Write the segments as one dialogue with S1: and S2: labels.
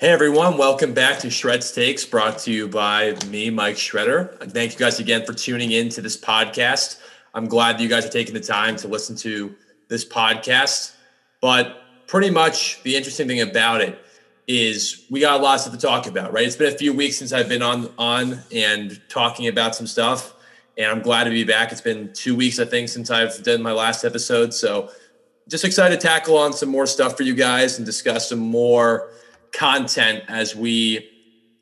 S1: Hey everyone, welcome back to Shred's Takes, brought to you by me, Mike Shredder. Thank you guys again for tuning in to this podcast. I'm glad that you guys are taking the time to listen to this podcast. But pretty much the interesting thing about it is we got a lot of stuff to talk about, right? It's been a few weeks since I've been on on and talking about some stuff, and I'm glad to be back. It's been two weeks, I think, since I've done my last episode. So just excited to tackle on some more stuff for you guys and discuss some more content as we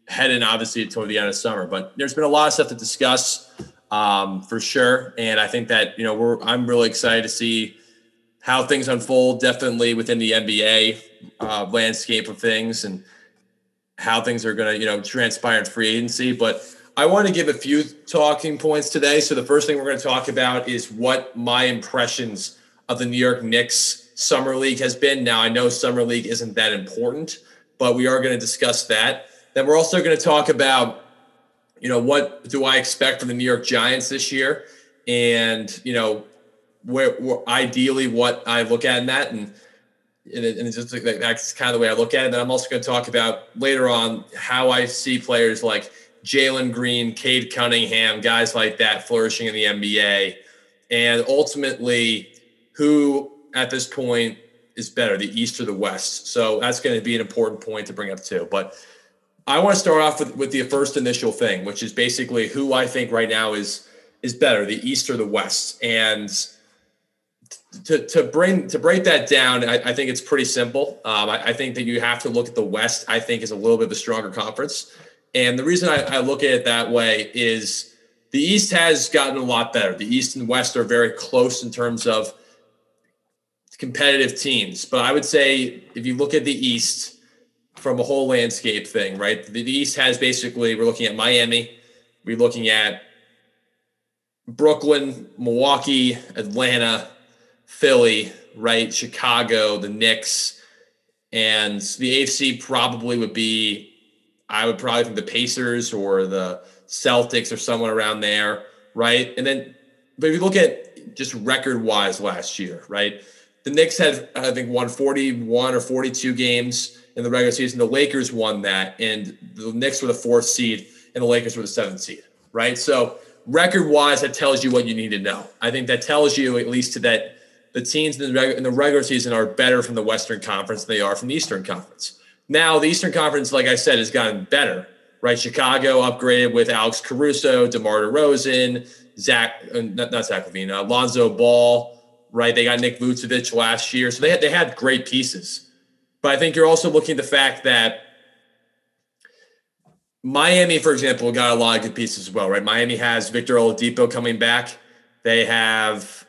S1: head in obviously toward the end of summer. But there's been a lot of stuff to discuss um, for sure, and I think that you know we're I'm really excited to see how things unfold. Definitely within the NBA uh, landscape of things and how things are going to you know transpire in free agency, but. I want to give a few talking points today. So the first thing we're going to talk about is what my impressions of the New York Knicks summer league has been. Now I know summer league isn't that important, but we are going to discuss that. Then we're also going to talk about, you know, what do I expect from the New York Giants this year, and you know, where, where ideally what I look at in that, and and, it, and just like that's kind of the way I look at it. Then I'm also going to talk about later on how I see players like Jalen Green, Cade Cunningham, guys like that flourishing in the NBA, and ultimately who at this point is better, the East or the West. So that's going to be an important point to bring up too. But I want to start off with, with the first initial thing, which is basically who I think right now is is better, the East or the West. And to, to bring to break that down, I, I think it's pretty simple. Um, I, I, think that you have to look at the West. I think is a little bit of a stronger conference, and the reason I, I look at it that way is the East has gotten a lot better. The East and West are very close in terms of competitive teams. But I would say if you look at the East from a whole landscape thing, right? The East has basically, we're looking at Miami, we're looking at Brooklyn, Milwaukee, Atlanta, Philly, right? Chicago, the Knicks. And the AFC probably would be, I would probably think the Pacers or the Celtics or someone around there, right? And then, but if you look at just record wise last year, right? The Knicks had, I think, won 41 or 42 games in the regular season. The Lakers won that, and the Knicks were the fourth seed, and the Lakers were the seventh seed, right? So, record wise, that tells you what you need to know. I think that tells you, at least, to that the teams in the, reg- in the regular season are better from the Western Conference than they are from the Eastern Conference. Now, the Eastern Conference, like I said, has gotten better, right? Chicago upgraded with Alex Caruso, DeMar DeRozan, Zach, uh, not, not Zach LaVine, uh, Lonzo Ball, right? They got Nick Vucevic last year, so they had, they had great pieces. But I think you're also looking at the fact that Miami, for example, got a lot of good pieces as well, right? Miami has Victor Oladipo coming back. They have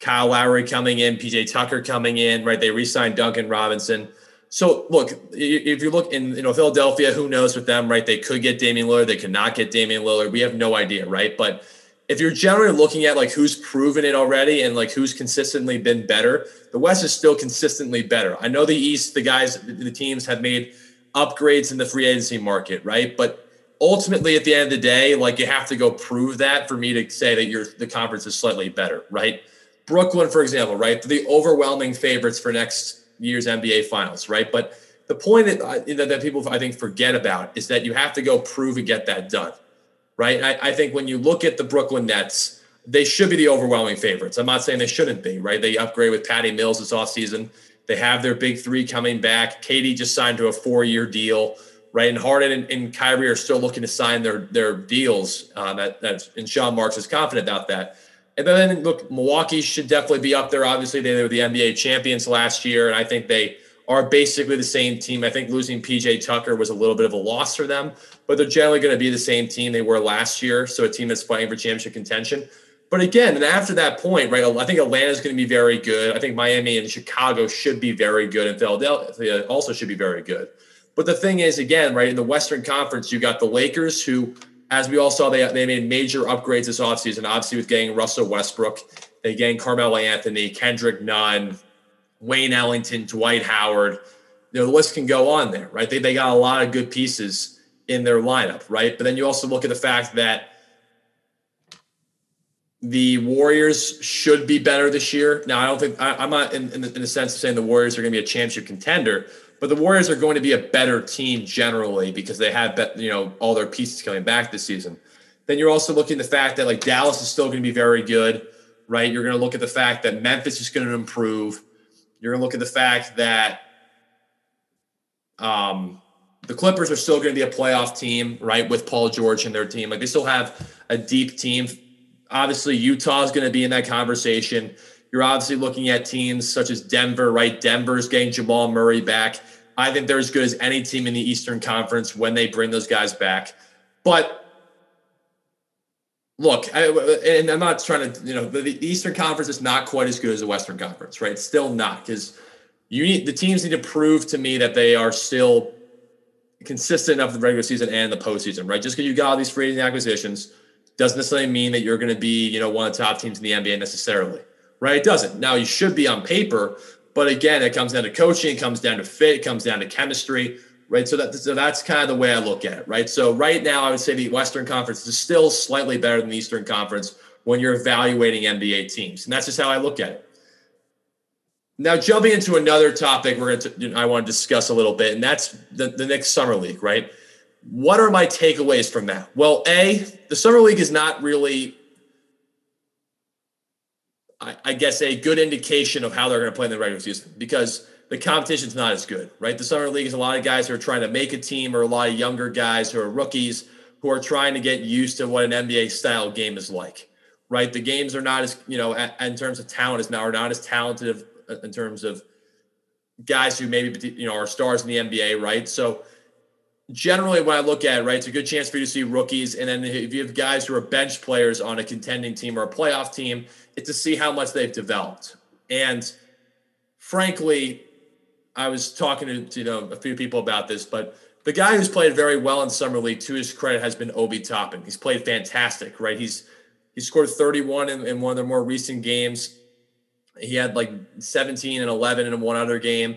S1: Kyle Lowry coming in, PJ Tucker coming in, right? They re-signed Duncan Robinson. So look, if you look in you know Philadelphia, who knows with them, right? They could get Damian Lillard, they could not get Damian Lillard. We have no idea, right? But if you're generally looking at like who's proven it already and like who's consistently been better, the West is still consistently better. I know the East, the guys, the teams have made upgrades in the free agency market, right? But ultimately, at the end of the day, like you have to go prove that for me to say that your the conference is slightly better, right? Brooklyn, for example, right? The overwhelming favorites for next year's NBA Finals, right? But the point that, uh, that people I think forget about is that you have to go prove and get that done right? I, I think when you look at the Brooklyn Nets, they should be the overwhelming favorites. I'm not saying they shouldn't be, right? They upgrade with Patty Mills this offseason. They have their big three coming back. KD just signed to a four-year deal, right? And Harden and, and Kyrie are still looking to sign their their deals. Uh, that that's and Sean Marks is confident about that. And then look, Milwaukee should definitely be up there. Obviously, they were the NBA champions last year, and I think they are basically the same team. I think losing PJ Tucker was a little bit of a loss for them, but they're generally going to be the same team they were last year. So a team that's fighting for championship contention. But again, and after that point, right, I think Atlanta is going to be very good. I think Miami and Chicago should be very good, and Philadelphia also should be very good. But the thing is, again, right, in the Western Conference, you got the Lakers, who, as we all saw, they, they made major upgrades this offseason, obviously with getting Russell Westbrook. They gained Carmelo Anthony, Kendrick Nunn, Wayne Ellington, Dwight Howard. You know, the list can go on there, right? They, they got a lot of good pieces in their lineup, right? But then you also look at the fact that the Warriors should be better this year. Now, I don't think I, am not in, in, the, in the sense of saying the Warriors are going to be a championship contender, But the Warriors are going to be a better team generally because they have, you know, all their pieces coming back this season. Then you're also looking at the fact that like Dallas is still going to be very good, right? You're going to look at the fact that Memphis is going to improve. You're going to look at the fact that um, the Clippers are still going to be a playoff team, right? With Paul George and their team, like they still have a deep team. Obviously, Utah is going to be in that conversation. You're obviously looking at teams such as Denver, right? Denver's getting Jamal Murray back. I think they're as good as any team in the Eastern Conference when they bring those guys back. But look, I, and I'm not trying to, you know, the, the, Eastern Conference is not quite as good as the Western Conference, right? It's still not because you need the teams need to prove to me that they are still consistent enough in the regular season and the postseason, right? Just because you got all these free agent acquisitions doesn't necessarily mean that you're going to be, you know, one of the top teams in the NBA necessarily, right? It doesn't. Now you should be on paper, but again, it comes down to coaching, it comes down to fit, it comes down to chemistry right? So that so that's kind of the way I look at it, right? So right now, I would say the Western Conference is still slightly better than the Eastern Conference when you're evaluating NBA teams, and that's just how I look at it. Now, jumping into another topic, we're going to you know, I want to discuss a little bit, and that's the, the Knicks summer league, right? What are my takeaways from that? Well, a the summer league is not really I, guess a good indication of how they're going to play in the regular season because the competition's not as good, right? The summer league is a lot of guys who are trying to make a team or a lot of younger guys who are rookies who are trying to get used to what an NBA style game is like, right? The games are not as, you know, in terms of talent is now are not as talented in terms of guys who maybe, you know, are stars in the NBA, right? So generally when I look at it, right, it's a good chance for you to see rookies. And then if you have guys who are bench players on a contending team or a playoff team, it's to see how much they've developed. And frankly, I was talking to, to, you know a few people about this, but the guy who's played very well in summer league, to his credit, has been Obi Toppin. He's played fantastic, right? He's he scored 31 in, in one of their more recent games. He had like 17 and 11 in one other game,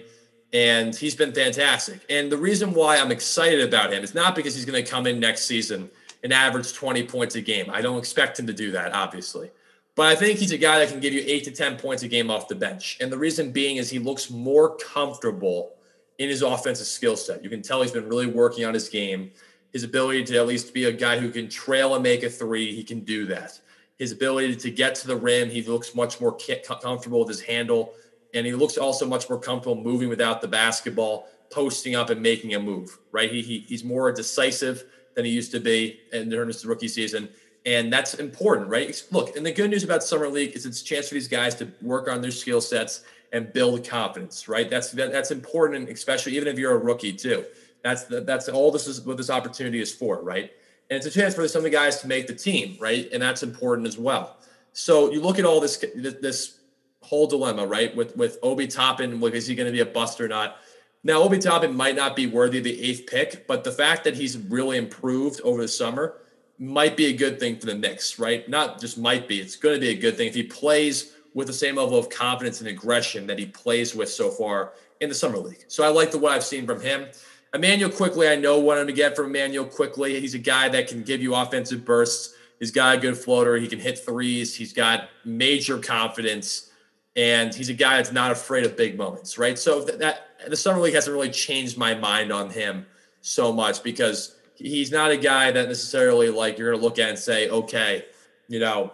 S1: and he's been fantastic. And the reason why I'm excited about him is not because he's going to come in next season and average 20 points a game. I don't expect him to do that, obviously. But I think he's a guy that can give you eight to 10 points a game off the bench. And the reason being is he looks more comfortable in his offensive skill set. You can tell he's been really working on his game. His ability to at least be a guy who can trail and make a three, he can do that. His ability to get to the rim, he looks much more comfortable with his handle. And he looks also much more comfortable moving without the basketball, posting up and making a move, right? He, he he's more decisive than he used to be in his rookie season and that's important, right? Look, and the good news about summer league is it's a chance for these guys to work on their skill sets and build confidence, right? That's that, that's important, especially even if you're a rookie too. That's the, that's all this is what this opportunity is for, right? And it's a chance for some of the guys to make the team, right? And that's important as well. So you look at all this this whole dilemma, right? With with Obi Toppin, like, is he going to be a bust or not? Now, Obi Toppin might not be worthy of the eighth pick, but the fact that he's really improved over the summer might be a good thing for the Knicks, right? Not just might be, it's going to be a good thing if he plays with the same level of confidence and aggression that he plays with so far in the summer league. So I like the what I've seen from him. Immanuel Quickley, I know what I'm to get from Immanuel Quickley. He's a guy that can give you offensive bursts. He's got a good floater. He can hit threes. He's got major confidence, and he's a guy that's not afraid of big moments, right? So that, that the summer league hasn't really changed my mind on him so much because he's not a guy that necessarily like you're going to look at and say, okay, you know,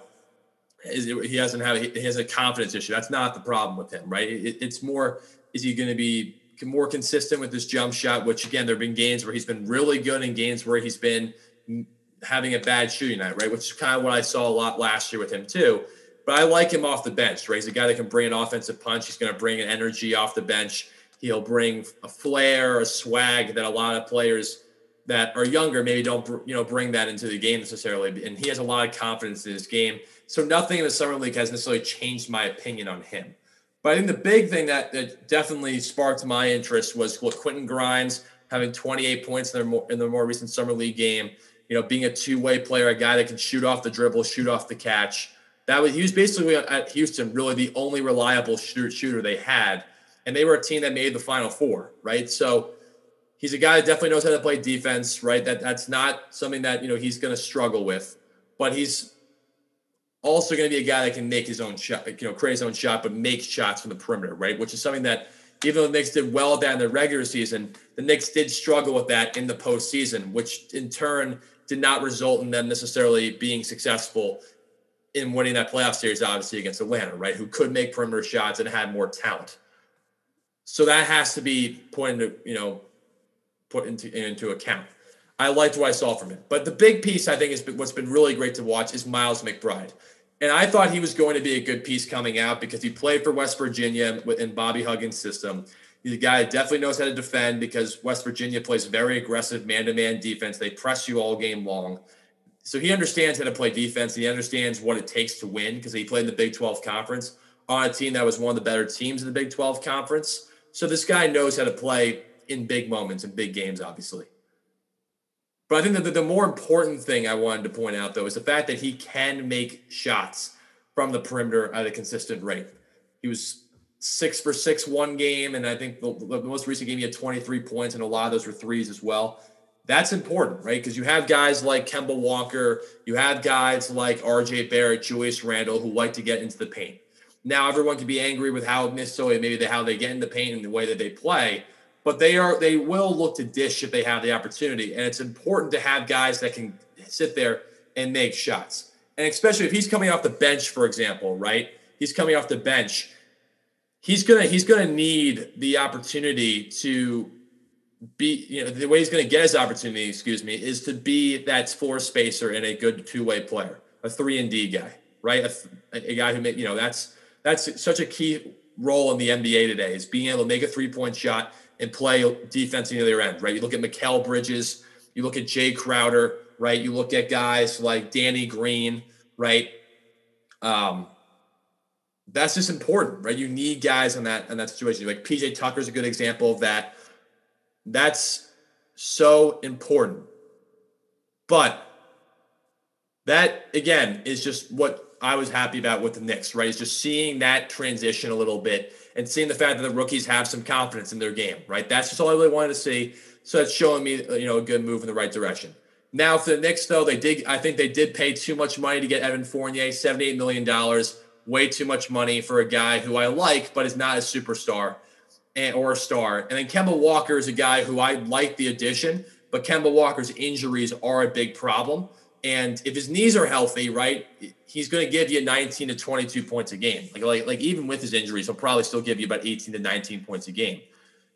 S1: it, he doesn't have he has a confidence issue. That's not the problem with him, right? It, it's more is he going to be more consistent with his jump shot? Which again, there have been games where he's been really good and games where he's been having a bad shooting night, right? Which is kind of what I saw a lot last year with him too. But I like him off the bench, right? He's a guy that can bring an offensive punch. He's going to bring an energy off the bench. He'll bring a flair, a swag that a lot of players that are younger maybe don't you know bring that into the game necessarily and he has a lot of confidence in his game. So nothing in the summer league has necessarily changed my opinion on him. But i think the big thing that, that definitely sparked my interest was what quentin grimes having 28 points in their more in the more recent summer league game you know being a two-way player a guy that can shoot off the dribble shoot off the catch. That was he was basically at houston really the only reliable shooter, shooter they had and they were a team that made the final four right? So he's a guy that definitely knows how to play defense, right? That that's not something that you know he's going to struggle with, but he's also going to be a guy that can make his own shot, you know, create his own shot, but make shots from the perimeter, right? Which is something that even though the Knicks did well down the regular season, the Knicks did struggle with that in the postseason, which in turn did not result in them necessarily being successful in winning that playoff series, obviously against Atlanta, right? Who could make perimeter shots and had more talent. So that has to be pointed into, you know, put into into account. I liked what I saw from him. But the big piece I think is what's been really great to watch is Miles McBride. And I thought he was going to be a good piece coming out because he played for West Virginia in Bobby Huggins' system. He's a guy that definitely knows how to defend because West Virginia plays very aggressive man-to-man defense. They press you all game long. So he understands how to play defense. And he understands what it takes to win because he played in the Big 12 conference on a team that was one of the better teams in the Big 12 conference. So this guy knows how to play in big moments and big games, obviously. But I think that the, more important thing I wanted to point out, though, is the fact that he can make shots from the perimeter at a consistent rate. He was six for six one game, and I think the, the most recent game he had 23 points, and a lot of those were threes as well. That's important, right? Because you have guys like Kemba Walker, you have guys like RJ Barrett, Julius Randle, who like to get into the paint. Now everyone can be angry with how necessarily maybe how they get in the paint and the way that they play but they are they will look to dish if they have the opportunity, and it's important to have guys that can sit there and make shots. And especially if he's coming off the bench, for example, right? He's coming off the bench. He's gonna he's gonna need the opportunity to be you know the way he's gonna get his opportunity, excuse me, is to be that floor spacer and a good two way player, a three and D guy, right? A, a guy who make you know that's that's such a key role in the NBA today is being able to make a three point shot and play defense on the other end, right? You look at Mikal Bridges, you look at Jae Crowder, right? You look at guys like Danny Green, right? Um, that's just important, right? You need guys in that in that situation. Like PJ Tucker is a good example of that. That's so important. But that again is just what I was happy about with the Knicks, right? Is just seeing that transition a little bit and seeing the fact that the rookies have some confidence in their game, right? That's just all I really wanted to see. So it's showing me, you know, a good move in the right direction. Now for the Knicks, though, they did. I think they did pay too much money to get Evan Fournier, seventy-eight million dollars. Way too much money for a guy who I like, but is not a superstar and, or a star. And then Kemba Walker is a guy who I like the addition, but Kemba Walker's injuries are a big problem. And if his knees are healthy, right, he's going to give you 19 to 22 points a game. Like, like, like even with his injuries, he'll probably still give you about 18 to 19 points a game.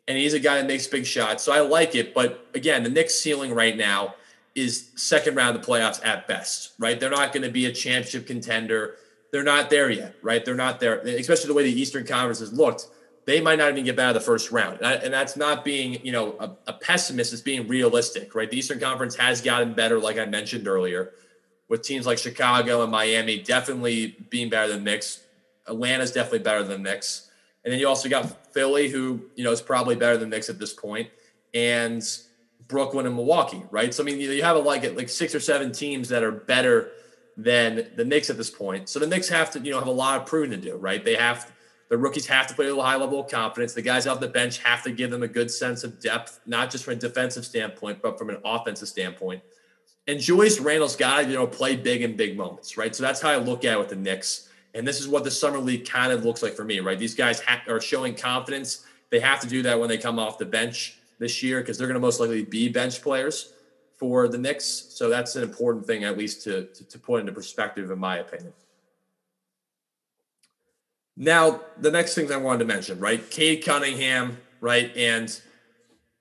S1: And he's a guy that makes big shots. So I like it. But again, the Knicks ceiling right now is second round of the playoffs at best, right? They're not going to be a championship contender. They're not there yet, right? They're not there, especially the way the Eastern Conference has looked. They might not even get out of the first round. And, I, and that's not being, you know, a, a pessimist. It's being realistic, right? The Eastern Conference has gotten better, like I mentioned earlier with teams like Chicago and Miami definitely being better than the Knicks. Atlanta's definitely better than Knicks. And then you also got Philly, who, you know, is probably better than Knicks at this point, and Brooklyn and Milwaukee, right? So, I mean, you have a, like like six or seven teams that are better than the Knicks at this point. So the Knicks have to, you know, have a lot of proving to do, right? They have the rookies have to play at a high level of confidence. The guys off the bench have to give them a good sense of depth, not just from a defensive standpoint, but from an offensive standpoint. And Julius Randle's got to, you know, play big in big moments, right? So that's how I look at it with the Knicks. And this is what the summer league kind of looks like for me, right? These guys ha- are showing confidence. They have to do that when they come off the bench this year because they're going to most likely be bench players for the Knicks. So that's an important thing, at least to, to, to put into perspective, in my opinion. Now, the next things I wanted to mention, right? Cade Cunningham, right? And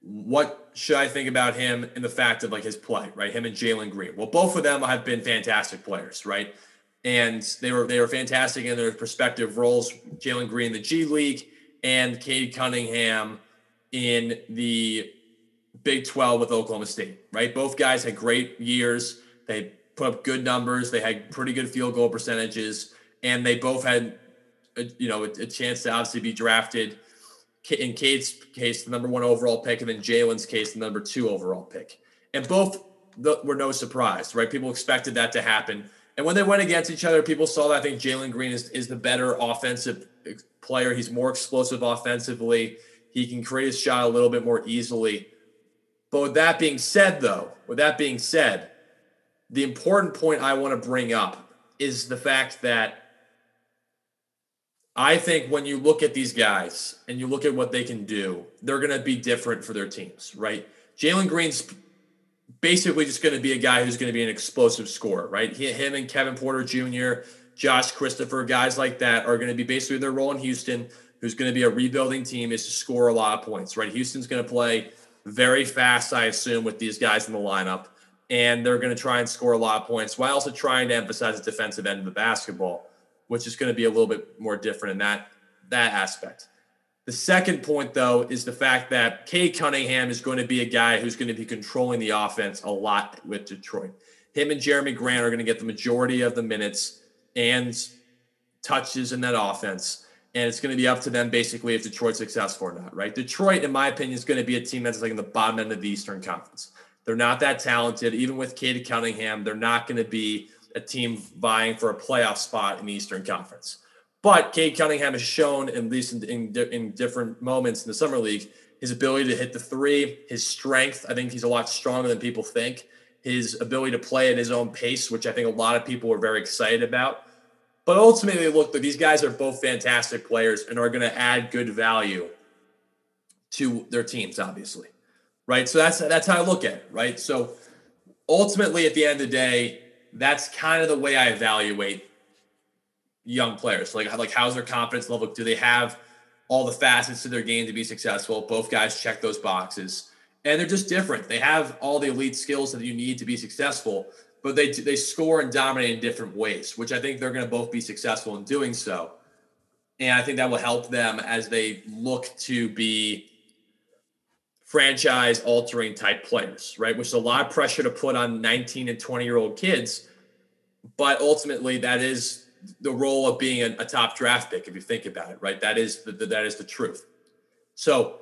S1: what should I think about him in the fact of like his play, right? Him and Jalen Green. Well, both of them have been fantastic players, right? And they were they were fantastic in their respective roles. Jalen Green, the G League, and Cade Cunningham in the Big 12 with Oklahoma State, right? Both guys had great years. They put up good numbers. They had pretty good field goal percentages, and they both had, a, you know, a, a chance to obviously be drafted in Cade's case, the number one overall pick, and then Jalen's case, the number two overall pick. And both were no surprise, right? People expected that to happen. And when they went against each other, people saw that I think Jalen Green is, is the better offensive player. He's more explosive offensively. He can create his shot a little bit more easily. But with that being said, though, with that being said, the important point I want to bring up is the fact that I think when you look at these guys and you look at what they can do, they're going to be different for their teams, right? Jalen Green's basically just going to be a guy who's going to be an explosive scorer, right? He, him and Kevin Porter Jr., Josh Christopher, guys like that are going to be basically their role in Houston, who's going to be a rebuilding team, is to score a lot of points, right? Houston's going to play very fast, I assume, with these guys in the lineup, and they're going to try and score a lot of points while also trying to emphasize the defensive end of the basketball, which is going to be a little bit more different in that that aspect. The second point, though, is the fact that Cade Cunningham is going to be a guy who's going to be controlling the offense a lot with Detroit. Him and Jerami Grant are going to get the majority of the minutes and touches in that offense. And it's going to be up to them basically if Detroit's successful or not, right? Detroit, in my opinion, is going to be a team that's like in the bottom end of the Eastern Conference. They're not that talented. Even with Cade Cunningham, they're not going to be a team vying for a playoff spot in the Eastern Conference. But Cade Cunningham has shown, at least in, in, in, different moments in the summer league, his ability to hit the three, his strength. I think he's a lot stronger than people think. His ability to play at his own pace, which I think a lot of people were very excited about. But ultimately, look, these guys are both fantastic players and are going to add good value to their teams, obviously, right? So that's that's how I look at it, right? So ultimately, at the end of the day, that's kind of the way I evaluate young players. Like, like how's their confidence level? Do they have all the facets to their game to be successful? Both guys check those boxes, and they're just different. They have all the elite skills that you need to be successful, but they they score and dominate in different ways, which I think they're going to both be successful in doing so. And I think that will help them as they look to be franchise altering type players, right? Which is a lot of pressure to put on 19 and 20 year old kids. But ultimately, that is the role of being a, top draft pick if you think about it, right? That is the, the that is the truth. So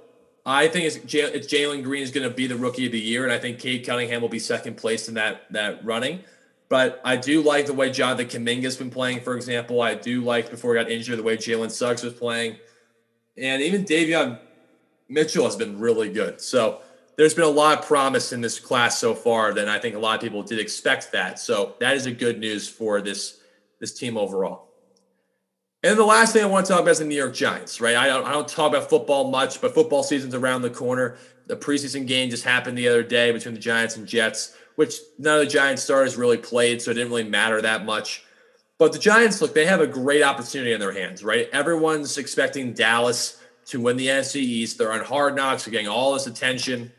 S1: I think it's, it's Jalen Green is going to be the rookie of the year, and I think Cade Cunningham will be second place in that that running. But I do like the way Jonathan Kuminga's been playing, for example. I do like before he got injured the way Jalen Suggs was playing, and even Davion Mitchell has been really good. So there's been a lot of promise in this class so far. Then I think a lot of people did expect that. So that is a good news for this this team overall. And the last thing I want to talk about is the New York Giants, right? I don't, I don't talk about football much, but football season's around the corner. The preseason game just happened the other day between the Giants and Jets, which none of the Giants starters really played, so it didn't really matter that much. But the Giants, look, they have a great opportunity in their hands, right? Everyone's expecting Dallas to win the NFC East. They're on hard knocks, they're getting all this attention.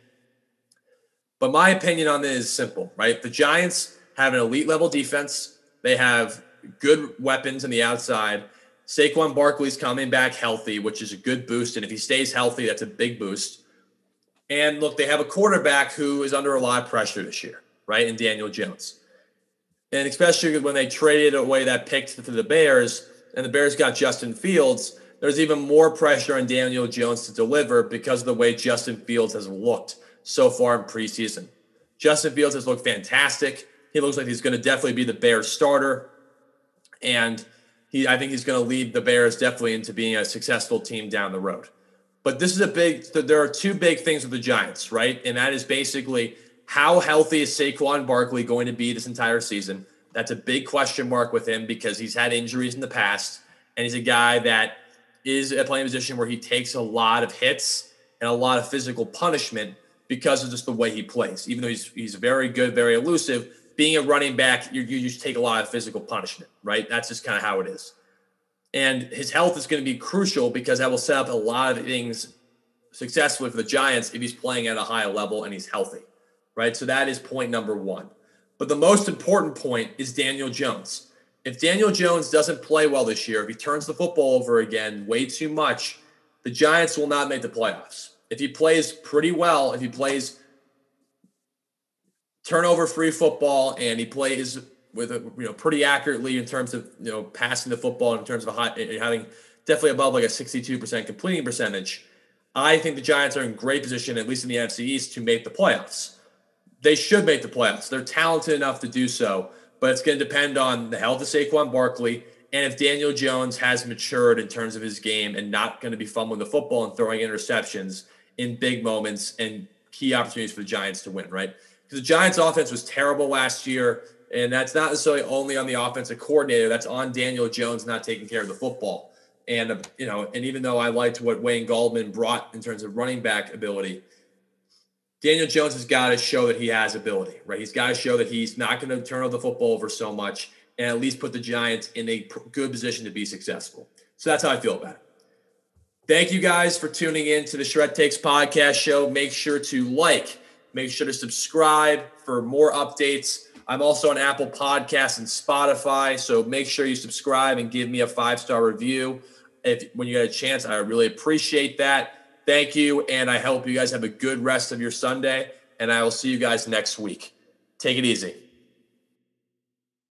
S1: But my opinion on this is simple, right? The Giants have an elite level defense. They have good weapons on the outside. Saquon Barkley's coming back healthy, which is a good boost. And if he stays healthy, that's a big boost. And look, they have a quarterback who is under a lot of pressure this year, right? In Daniel Jones. And especially when they traded away that pick to the Bears and the Bears got Justin Fields, there's even more pressure on Daniel Jones to deliver because of the way Justin Fields has looked so far in preseason. Justin Fields has looked fantastic. He looks like he's going to definitely be the Bears starter and he I think he's going to lead the Bears definitely into being a successful team down the road. But this is a big. There are two big things with the Giants, right? And that is basically how healthy is Saquon Barkley going to be this entire season? That's a big question mark with him because he's had injuries in the past, and he's a guy that is a playing position where he takes a lot of hits and a lot of physical punishment because of just the way he plays. Even though he's he's very good, very elusive, being a running back, you, you just take a lot of physical punishment, right? That's just kind of how it is. And his health is going to be crucial because that will set up a lot of things successfully for the Giants if he's playing at a high level and he's healthy, right? So that is point number one. But the most important point is Daniel Jones. If Daniel Jones doesn't play well this year, if he turns the football over again way too much, the Giants will not make the playoffs. If he plays pretty well, if he plays turnover free football, and he plays with a, you know pretty accurately in terms of you know passing the football in terms of high, having definitely above like a 62% completing percentage. I think the Giants are in great position, at least in the NFC East, to make the playoffs. They should make the playoffs. They're talented enough to do so, but it's going to depend on the health of Saquon Barkley and if Daniel Jones has matured in terms of his game and not going to be fumbling the football and throwing interceptions in big moments and key opportunities for the Giants to win, right? because the Giants' offense was terrible last year, and that's not necessarily only on the offensive coordinator. That's on Daniel Jones not taking care of the football. And uh, you know, and even though I liked what Wayne Gallman brought in terms of running back ability, Daniel Jones has got to show that he has ability, right? He's got to show that he's not going to turn over the football over so much and at least put the Giants in a good position to be successful. So that's how I feel about it. Thank you guys for tuning in to the Shred Takes podcast show. Make sure to like, make sure to subscribe for more updates. I'm also on Apple Podcasts and Spotify, so make sure you subscribe and give me a five star review if when you get a chance. I really appreciate that. Thank you, and I hope you guys have a good rest of your Sunday. And I will see you guys next week. Take it easy.